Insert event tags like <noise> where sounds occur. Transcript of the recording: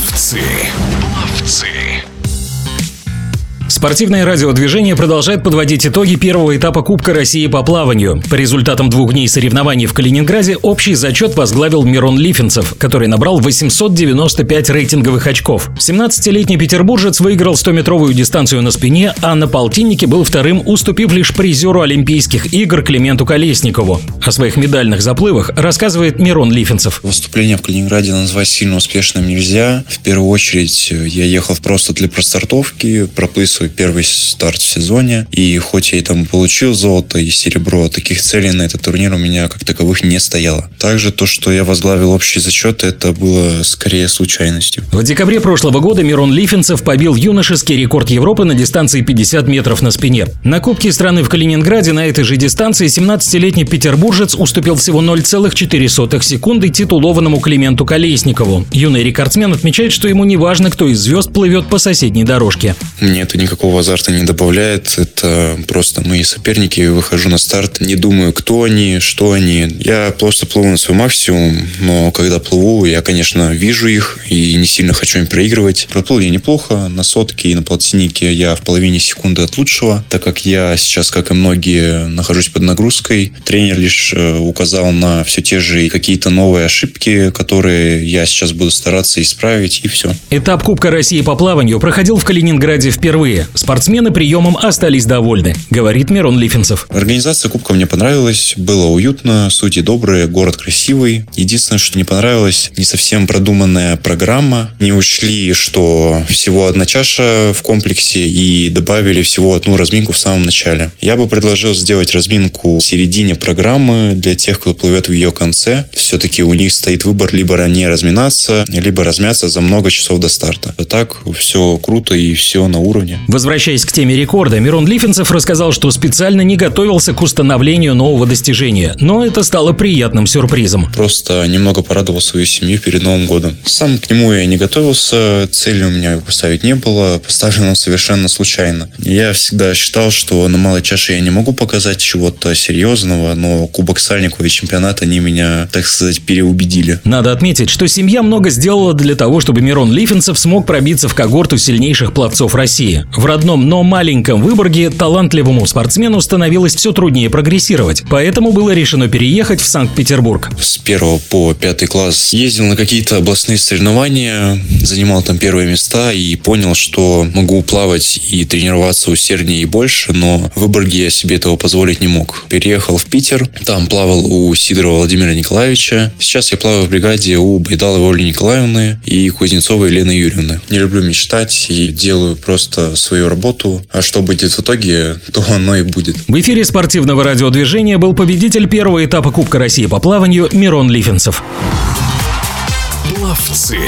Ловцы. Ловцы. Спортивное радиодвижение продолжает подводить итоги первого этапа Кубка России по плаванию. По результатам двух дней соревнований в Калининграде общий зачет возглавил Мирон Лифенцев, который набрал 895 рейтинговых очков. 17-летний петербуржец выиграл 100-метровую дистанцию на спине, а на полтиннике был вторым, уступив лишь призеру Олимпийских игр Клименту Колесникову. О своих медальных заплывах рассказывает Мирон Лифенцев. Выступление в Калининграде назвать сильно успешным нельзя. В первую очередь я ехал просто для простартовки, проплыть свой первый старт в сезоне. И хоть я и там получил золото и серебро, таких целей на этот турнир у меня как таковых не стояло. Также то, что я возглавил общий зачет, это было скорее случайностью. В декабре прошлого года Мирон Лифенцев побил юношеский рекорд Европы на дистанции 50 метров на спине. На Кубке страны в Калининграде на этой же дистанции 17-летний петербуржец уступил всего 0,4 секунды титулованному Клименту Колесникову. Юный рекордсмен отмечает, что ему не важно, кто из звезд плывет по соседней дорожке. Мне это никакого азарта не добавляет. Это просто мои соперники. Выхожу на старт, не думаю, кто они, что они. Я просто плыву на свой максимум, но когда плыву, я, конечно, вижу их и не сильно хочу им проигрывать. Проплыл я неплохо. На сотке и на полтиннике я в половине секунды от лучшего, так как я сейчас, как и многие, нахожусь под нагрузкой. Тренер лишь э, указал на все те же какие-то новые ошибки, которые я сейчас буду стараться исправить, и все. Этап Кубка России по плаванию проходил в Калининграде впервые. Спортсмены приемом остались довольны, говорит Мирон Лифенцев. Организация Кубка мне понравилась, было уютно, судьи добрые, город красивый. Единственное, что не понравилось, не совсем продуманная программа. Не учли, что всего одна чаша в комплексе и добавили всего одну разминку в самом начале. Я бы предложил сделать разминку в середине программы для тех, кто плывет в ее конце. Все-таки у них стоит выбор либо ранее разминаться, либо размяться за много часов до старта. А так все круто и все на уровне. Возвращаясь к теме рекорда, Мирон Лифенцев рассказал, что специально не готовился к установлению нового достижения, но это стало приятным сюрпризом. Просто немного порадовал свою семью перед Новым годом. Сам к нему я не готовился, цели у меня поставить не было, поставлено совершенно случайно. Я всегда считал, что на малой чаше я не могу показать чего-то серьезного, но Кубок Сальникова и чемпионат они меня, так сказать, переубедили. Надо отметить, что семья много сделала для того, чтобы Мирон Лифенцев смог пробиться в когорту сильнейших пловцов России. В родном, но маленьком Выборге талантливому спортсмену становилось все труднее прогрессировать, поэтому было решено переехать в Санкт-Петербург. С первого по пятый класс ездил на какие-то областные соревнования, занимал там первые места и понял, что могу плавать и тренироваться усерднее и больше, но в Выборге я себе этого позволить не мог. Переехал в Питер, там плавал у Сидорова Владимира Николаевича. Сейчас я плаваю в бригаде у Байдаловой Оли Николаевны и Кузнецовой Елены Юрьевны. Не люблю мечтать и делаю просто свою работу, а что будет в итоге, <laughs> то оно и будет. В эфире спортивного радиодвижения был победитель первого этапа Кубка России по плаванию Мирон Лифенцев. Пловцы.